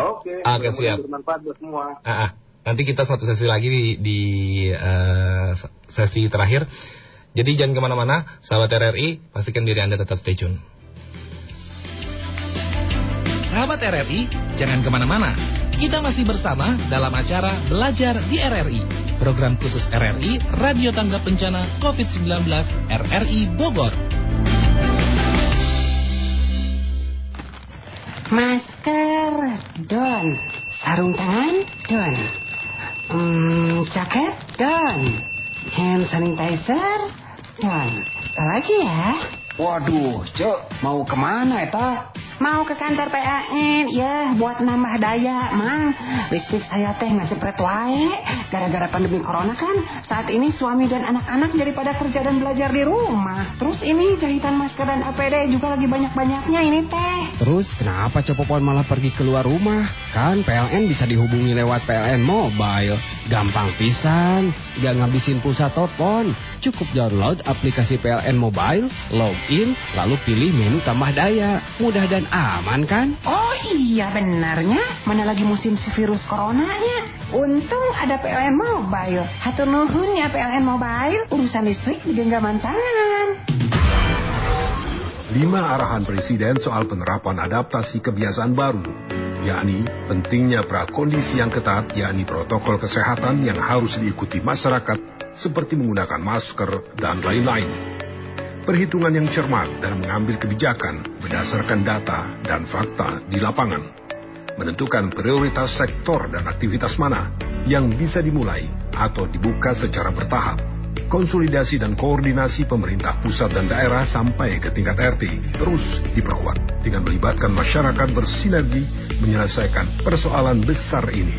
Oke, Oke, mudah-mudahan siap. bermanfaat buat semua. Ah, ah. Nanti kita satu sesi lagi di, di eh, sesi terakhir. Jadi jangan ke mana-mana, sahabat RRI, pastikan diri Anda tetap stay tune. Sahabat RRI, jangan ke mana-mana. Kita masih bersama dalam acara Belajar di RRI. Program khusus RRI, Radio Tanggap Bencana COVID-19 RRI Bogor. Masker, don. Sarung tangan, don. Hmm, jaket, don. Hand sanitizer, don. Apa lagi ya? Waduh, Cek, mau ke mana eta? Mau ke kantor PAN, ya buat nambah daya, Mang. Listrik saya teh ngejepret wae. Gara-gara pandemi corona kan, saat ini suami dan anak-anak jadi pada kerja dan belajar di rumah. Terus ini jahitan masker dan APD juga lagi banyak-banyaknya ini teh. Terus kenapa Cepopon malah pergi keluar rumah? Kan PLN bisa dihubungi lewat PLN Mobile. Gampang pisan, gak ngabisin pulsa telepon. Cukup download aplikasi PLN Mobile, login, lalu pilih menu tambah daya. Mudah dan aman kan? Oh iya benarnya, mana lagi musim si virus coronanya. Untung ada PLN Mobile. Hatur nuhun ya PLN Mobile, urusan listrik di genggaman tangan. Lima arahan Presiden soal penerapan adaptasi kebiasaan baru, yakni pentingnya prakondisi yang ketat, yakni protokol kesehatan yang harus diikuti masyarakat, seperti menggunakan masker dan lain-lain. Perhitungan yang cermat dan mengambil kebijakan berdasarkan data dan fakta di lapangan. Menentukan prioritas sektor dan aktivitas mana yang bisa dimulai atau dibuka secara bertahap konsolidasi dan koordinasi pemerintah pusat dan daerah sampai ke tingkat RT terus diperkuat dengan melibatkan masyarakat bersinergi menyelesaikan persoalan besar ini.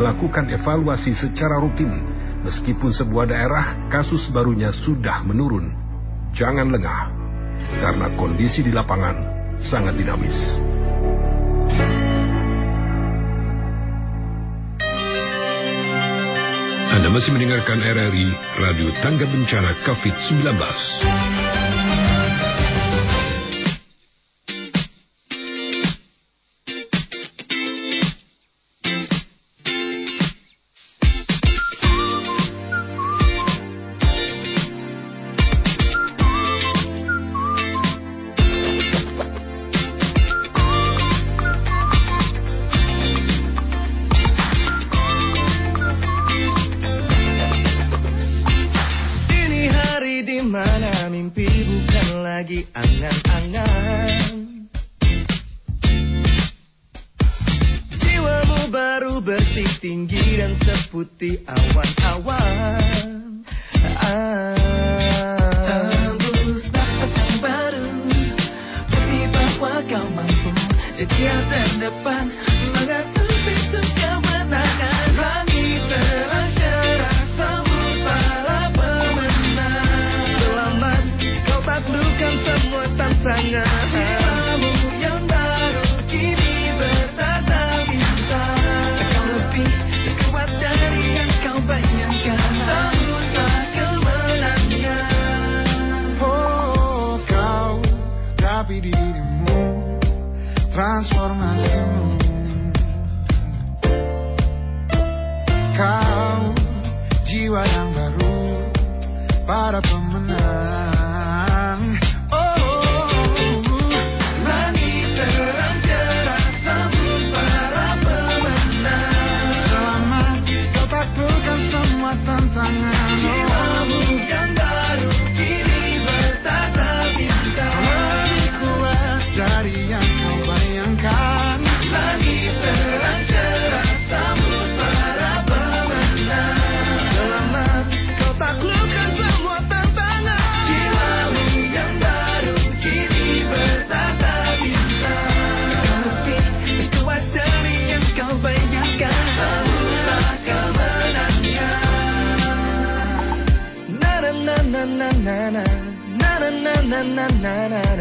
Melakukan evaluasi secara rutin, meskipun sebuah daerah kasus barunya sudah menurun. Jangan lengah, karena kondisi di lapangan sangat dinamis. Anda masih mendengarkan RRI Radio Tangga Bencana COVID-19. Lagi angan-angan. Jiwamu baru bersih tinggi dan seputih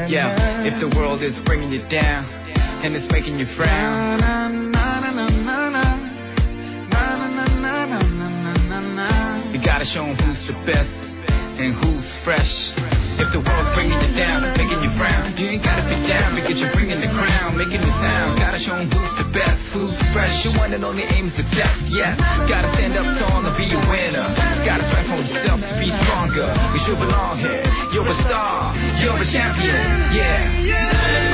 Yeah, if the world is bringing you down and it's making you frown. You gotta show them who's the best and who's fresh. If the world's bringing you down making you frown, you ain't gotta be down because you're bringing the crown, making the sound. Gotta show 'em who's the best, who's fresh. Your one and only aim is success, yes. Gotta stand up tall and be a winner. Gotta transform yourself to be stronger. Cause you belong here. You're a star, you're a champion, yeah.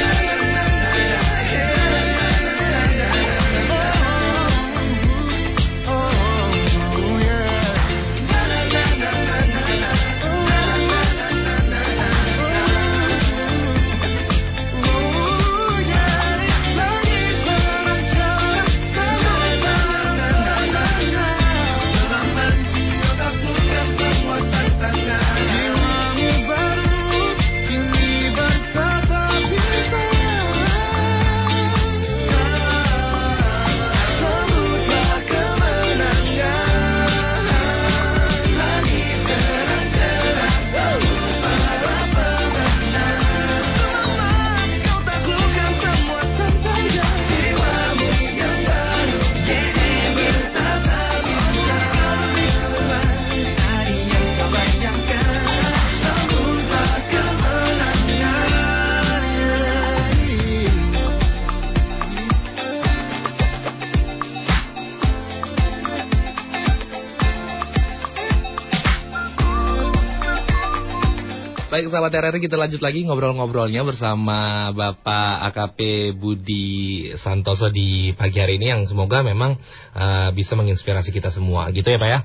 Baik sahabat RRI kita lanjut lagi ngobrol-ngobrolnya bersama Bapak AKP Budi Santoso di pagi hari ini yang semoga memang eh, bisa menginspirasi kita semua gitu ya Pak ya?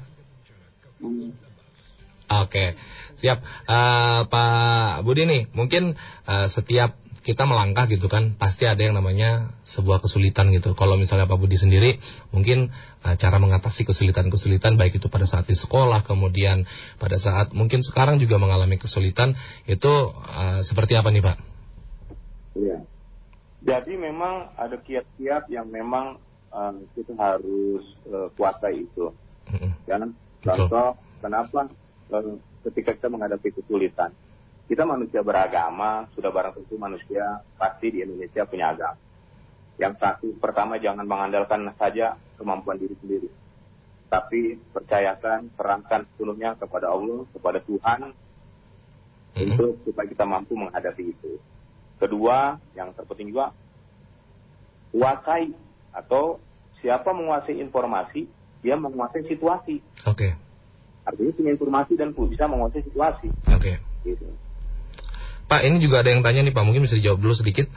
Oke. Siap, Eh, Pak Budi nih, mungkin eh, setiap kita melangkah gitu kan, pasti ada yang namanya sebuah kesulitan gitu. Kalau misalnya Pak Budi sendiri, mungkin eh, cara mengatasi kesulitan-kesulitan baik itu pada saat di sekolah, kemudian pada saat mungkin sekarang juga mengalami kesulitan, itu eh, seperti apa nih Pak? Iya. Jadi memang ada kiat-kiat yang memang eh, kita harus kuasai itu. Jangan contoh kenapa eh, ketika kita menghadapi kesulitan, kita manusia beragama, sudah barang tentu manusia pasti di Indonesia punya agama. Yang satu pertama jangan mengandalkan saja kemampuan diri sendiri. Tapi percayakan, serahkan sepenuhnya kepada Allah, kepada Tuhan, untuk supaya kita mampu menghadapi itu. Kedua, yang terpenting juga, kuasai atau siapa menguasai informasi, dia menguasai situasi. Oke. Artinya punya informasi dan bisa menguasai situasi. Oke. Gitu. Pak, ini juga ada yang tanya nih Pak, mungkin bisa dijawab dulu sedikit.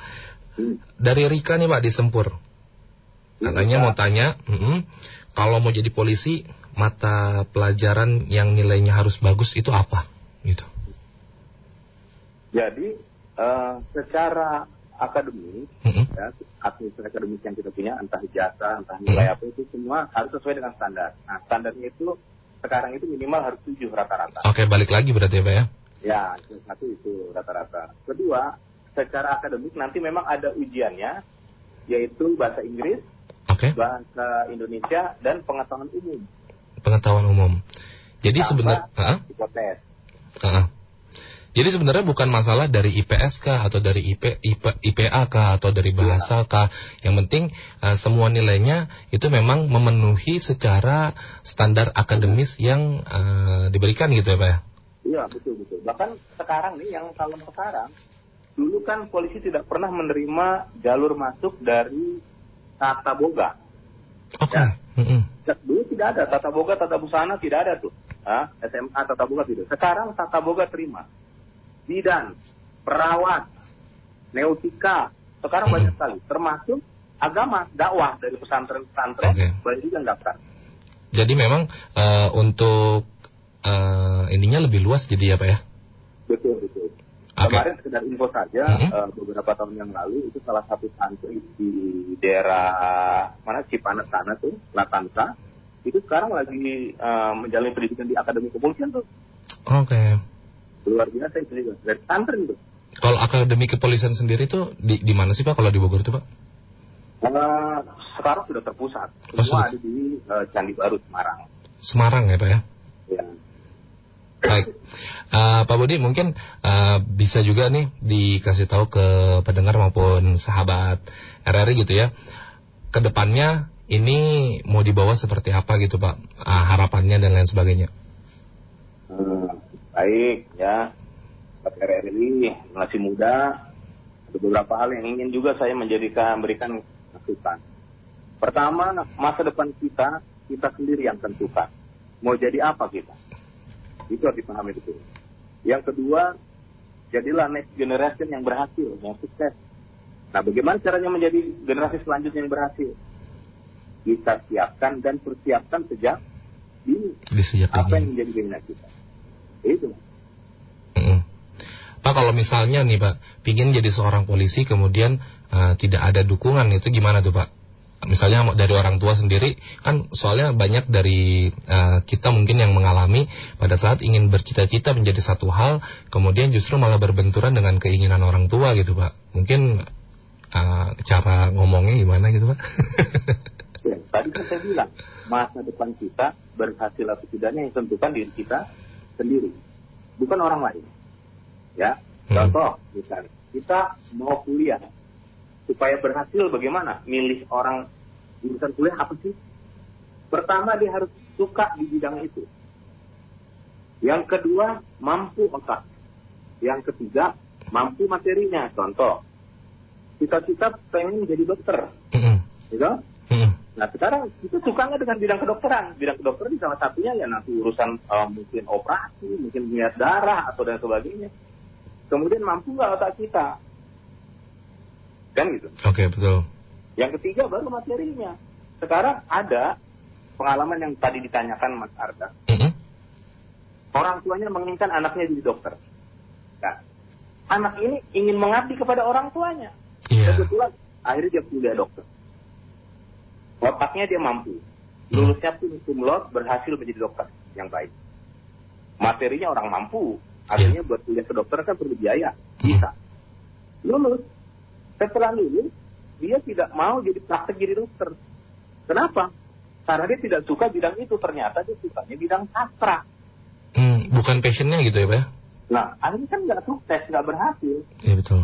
Dari Rika nih Pak di Sempur. Katanya mau tanya, mm-mm, kalau mau jadi polisi, mata pelajaran yang nilainya harus bagus itu apa? Gitu. Jadi eh, secara akademik, ya, akademik akademik yang kita punya, entah jasa, entah nilai apa itu semua harus sesuai dengan standar. Nah, standarnya itu sekarang itu minimal harus tujuh rata-rata. Oke, balik lagi berarti ya Pak ya? Ya, itu satu itu rata-rata. Kedua, secara akademik nanti memang ada ujiannya, yaitu bahasa Inggris, bahasa Indonesia, dan pengetahuan umum. Pengetahuan umum. Jadi sebenarnya? Hipotes. Heeh. Jadi sebenarnya bukan masalah dari IPS kah atau dari IP, IP, IPA kah atau dari bahasa kah. Yang penting eh, semua nilainya itu memang memenuhi secara standar akademis yang eh, diberikan gitu ya Pak ya? Iya, betul betul. Bahkan sekarang nih yang kalau sekarang, dulu kan polisi tidak pernah menerima jalur masuk dari tata boga. Oke. Ya, Dulu tidak ada tata boga, tata busana tidak ada tuh. Hah? SMA tata boga tidak. Sekarang tata boga terima. Bidan, perawat, neutika, sekarang banyak sekali. Termasuk agama, dakwah dari pesantren-pesantren, banyak juga daftar. Jadi memang eh, untuk eh, ininya lebih luas jadi ya Pak ya? Betul, betul. Kemarin sekedar info saja, eh, beberapa tahun yang lalu itu salah satu santri di daerah mana Cipanas sana tuh, Latansa, itu sekarang lagi eh, menjalani pendidikan di Akademi Kepolisian tuh. Oke. Luar biasa itu juga. Dari santri itu. Kalau akademi kepolisian sendiri tuh di, di mana sih Pak kalau di Bogor tuh Pak? Eh, sekarang sudah terpusat. Oh, Semua sudah. ada di eh, Candi Baru, Semarang. Semarang ya Pak ya? Ya. Baik. Eh, Pak Budi mungkin eh, bisa juga nih dikasih tahu ke pendengar maupun sahabat RRI gitu ya. Ke depannya ini mau dibawa seperti apa gitu Pak? Ah, harapannya dan lain sebagainya. Eh, baik ya Pak RRI masih muda ada beberapa hal yang ingin juga saya menjadikan berikan masukan pertama masa depan kita kita sendiri yang tentukan mau jadi apa kita itu harus dipahami betul. Yang kedua jadilah next generation yang berhasil yang sukses. Nah bagaimana caranya menjadi generasi selanjutnya yang berhasil? Kita siapkan dan persiapkan sejak dini. Apa yang menjadi keinginan kita? Itu. Pak kalau misalnya nih Pak, pingin jadi seorang polisi kemudian eh, tidak ada dukungan itu gimana tuh Pak? Misalnya dari orang tua sendiri kan soalnya banyak dari eh, kita mungkin yang mengalami pada saat ingin bercita-cita menjadi satu hal kemudian justru malah berbenturan dengan keinginan orang tua gitu Pak. Mungkin eh, cara ngomongnya gimana gitu Pak? Ya, tadi kan saya bilang masa depan kita berhasil atau tidaknya yang tentukan diri kita sendiri, bukan orang lain. Ya, contoh misalnya kita mau kuliah supaya berhasil bagaimana? Milih orang jurusan kuliah apa sih? Pertama dia harus suka di bidang itu. Yang kedua mampu otak. Yang ketiga mampu materinya. Contoh, cita-cita pengen jadi dokter, gitu? Nah sekarang kita suka nggak dengan bidang kedokteran? Bidang kedokteran di salah satunya ya nanti urusan eh, mungkin operasi, mungkin lihat darah atau dan sebagainya. Kemudian mampu nggak otak kita? Kan gitu. Oke betul. Yang ketiga baru materinya. Sekarang ada pengalaman yang tadi ditanyakan Mas Arda. orang tuanya menginginkan anaknya jadi dokter. Nah, anak ini ingin mengabdi kepada orang tuanya. Iya. Kebetulan akhirnya dia kuliah dokter. Otaknya dia mampu. Lulusnya pun cum laude berhasil menjadi dokter yang baik. Materinya orang mampu. Artinya buat kuliah ke dokter kan perlu biaya. Bisa. Lulus. Setelah lulus, dia tidak mau jadi praktek jadi dokter. Kenapa? Karena dia tidak suka bidang itu. Ternyata dia sukanya bidang sastra. Hmm, bukan passionnya gitu ya Pak ya? Nah, akhirnya kan nggak sukses, nggak berhasil. Iya betul.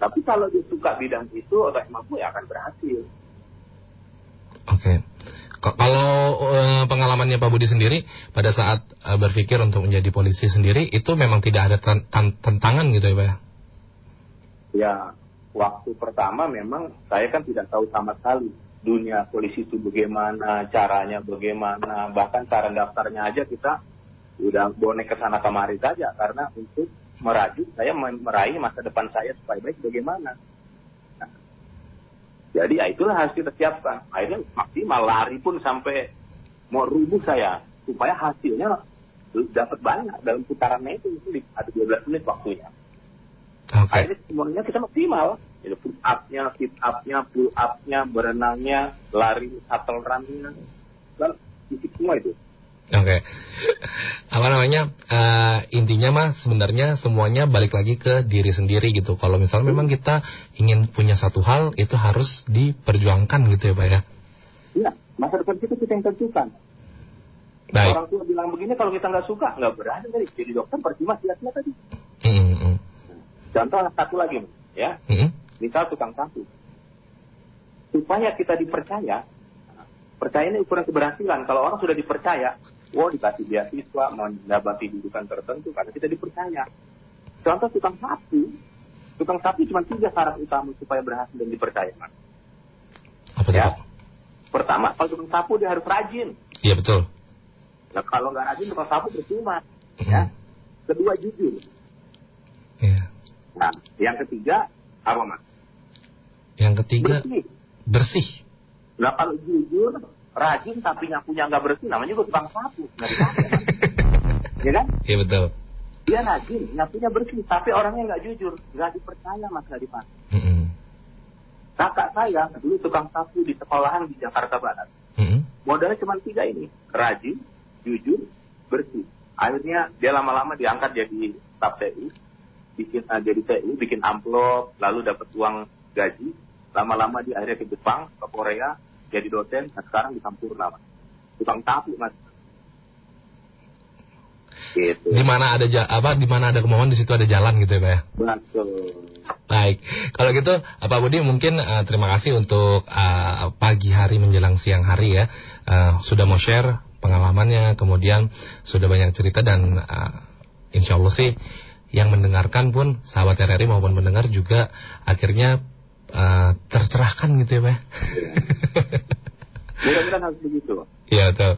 Tapi kalau dia suka bidang itu, otak mampu ya akan berhasil. Oke. K- Kalau eh, pengalamannya Pak Budi sendiri pada saat eh, berpikir untuk menjadi polisi sendiri itu memang tidak ada tan- tan- tentangan gitu ya Pak ya? Waktu pertama memang saya kan tidak tahu sama sekali dunia polisi itu bagaimana, caranya bagaimana, bahkan cara daftarnya aja kita udah bonek ke sana kemari saja karena untuk merajuk saya me- meraih masa depan saya supaya baik bagaimana. Nah, jadi ya itulah harus kita. Akhirnya maksimal lari pun sampai mau rubuh saya supaya hasilnya dapat banyak dalam putarannya itu ada 12 menit waktunya. Akhirnya semuanya kita maksimal. Jadi push up-nya, sit up-nya, pull up-nya, berenangnya, lari, shuttle run-nya. Dan isi semua itu. Oke. Apa namanya? eh, intinya mah sebenarnya semuanya balik lagi ke diri sendiri gitu. Kalau misalnya memang kita ingin punya satu hal itu harus diperjuangkan gitu ya Pak ya. Iya, masa depan kita kita yang tentukan. Baik. Orang tua bilang begini, kalau kita nggak suka, nggak berani tadi. Jadi dokter percuma sia-sia tadi. Hmm, hmm, Contoh satu lagi, ya. hmm. Misal tukang sapu. Supaya kita dipercaya, percaya ini ukuran keberhasilan. Kalau orang sudah dipercaya, oh dikasih beasiswa, mendapati dudukan tertentu karena kita dipercaya. Contoh tukang sapu, tukang sapu cuma tiga syarat utama supaya berhasil dan dipercaya, Mas. Apa ya? Pertama, kalau tukang sapu dia harus rajin. Iya betul. Nah, kalau nggak rajin tukang sapu percuma. Ya. Kedua jujur. Iya. Nah, yang ketiga apa mas? Yang ketiga Bersih. bersih. Nah kalau jujur, rajin tapi ngakunya nggak bersih, namanya juga tukang sapu. Nggak dipakai, Mas. ya kan? Iya betul. Dia rajin, ngakunya bersih, tapi orangnya nggak jujur, nggak dipercaya mas nggak dipakai. Hmm, Kakak saya dulu tukang sapu di sekolahan di Jakarta Barat. hmm. Modalnya cuma tiga ini, rajin, jujur, bersih. Akhirnya dia lama-lama diangkat jadi staf TU, bikin eh, jadi TU, bikin amplop, lalu dapat uang gaji. Lama-lama dia akhirnya ke Jepang, ke Korea, jadi dosen, dan sekarang di Sampurna, Mas. Tukang sapu, Mas. Gitu. Di mana ada ja- apa di mana ada kemauan di situ ada jalan gitu ya Pak ya. Betul. Baik, kalau gitu Pak Budi mungkin eh, terima kasih untuk eh, pagi hari menjelang siang hari ya Eh, sudah mau share pengalamannya, kemudian sudah banyak cerita dan eh, insya Allah sih yang mendengarkan pun sahabat RRI maupun mendengar juga akhirnya eh, tercerahkan gitu ya Pak. ya. Mudah-mudahan harus begitu. Iya betul.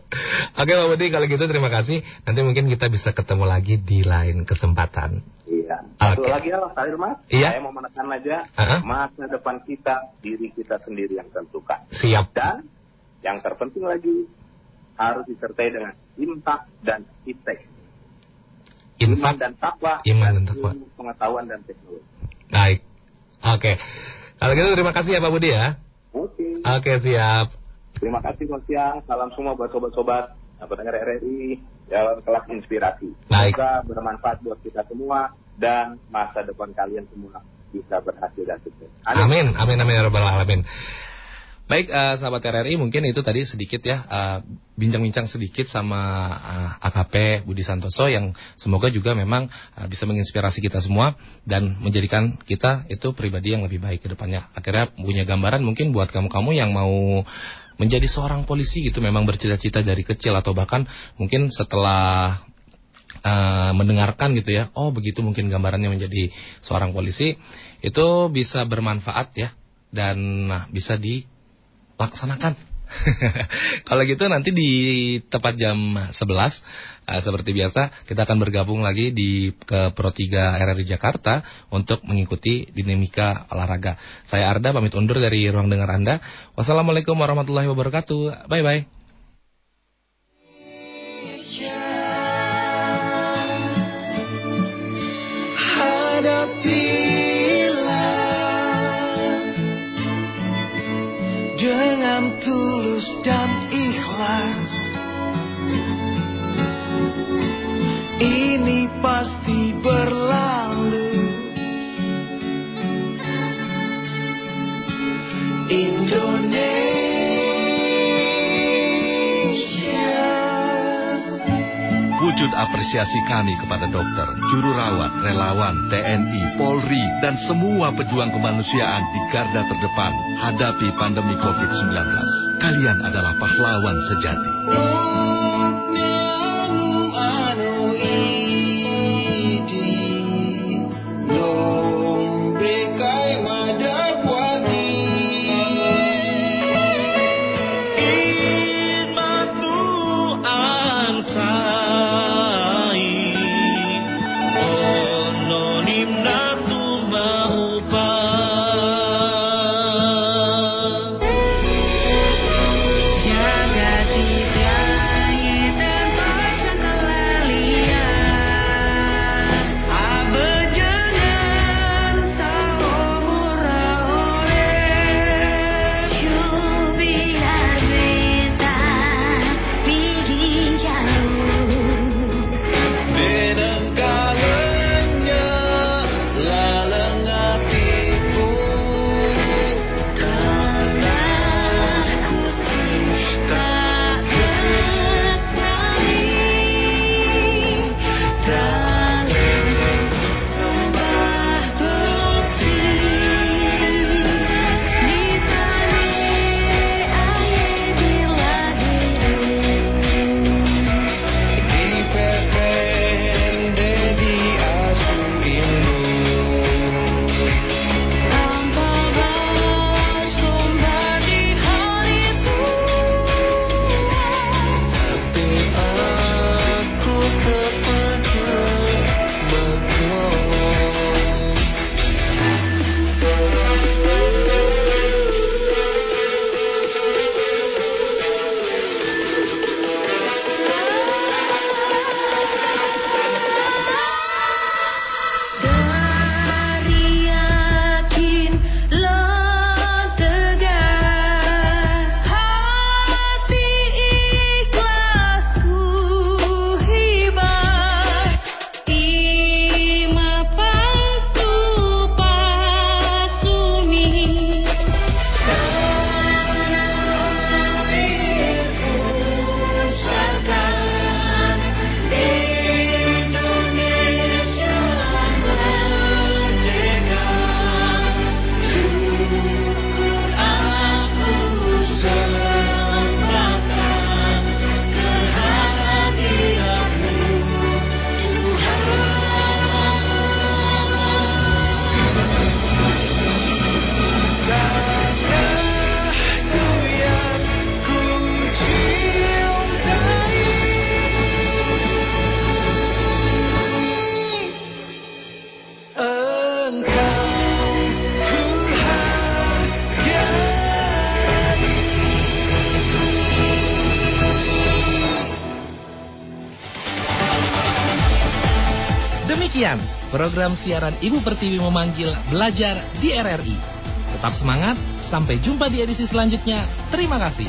Oke Pak Budi kalau gitu terima kasih. Nanti mungkin kita bisa ketemu lagi di lain kesempatan. Iya. Satu Oke. lagi ya, Pak Mas. Iya. Saya mau menekan aja Uh-uh. masa depan kita, diri kita sendiri yang tentukan. Siap. Dan yang terpenting lagi harus disertai dengan imtak dan Iman dan takwa. Iman dan takwa. pengetahuan dan teknologi. Baik. Oke. Kalau gitu terima kasih ya Pak Budi ya. Oke. Oke siap. Terima kasih Bang Siang. Salam semua buat sobat-sobat pendengar RRI dalam kelas inspirasi. Baik. Semoga bermanfaat buat kita semua dan masa depan kalian semua bisa berhasil dan sukses. Amin, amin, amin, ya rabbal alamin. Baik, eh, sahabat RRI mungkin itu tadi sedikit ya eh, bincang-bincang sedikit sama eh, AKP Budi Santoso yang semoga juga memang eh, bisa menginspirasi kita semua dan menjadikan kita itu pribadi yang lebih baik ke depannya. Akhirnya punya gambaran mungkin buat kamu-kamu yang mau menjadi seorang polisi gitu memang bercita-cita dari kecil atau bahkan mungkin setelah eh, mendengarkan gitu ya, oh begitu mungkin gambarannya menjadi seorang polisi itu bisa bermanfaat ya dan bisa laksanakan. Kalau gitu nanti di tepat jam 11 uh, eh, seperti biasa kita akan bergabung lagi di ke Pro 3 RRI Jakarta untuk mengikuti dinamika olahraga. Saya Arda pamit undur dari ruang dengar Anda. Wassalamualaikum warahmatullahi wabarakatuh. Bye bye. Dengan tulus dan ikhlas. Ini pasti berlalu. Indonesia. Wujud apresiasi kami kepada dokter, juru rawat, relawan, TNI, Polri, dan semua pejuang kemanusiaan di garda terdepan hadapi pandemi COVID-19. Kalian adalah pahlawan sejati. Program siaran Ibu Pertiwi memanggil belajar di RRI. Tetap semangat, sampai jumpa di edisi selanjutnya. Terima kasih.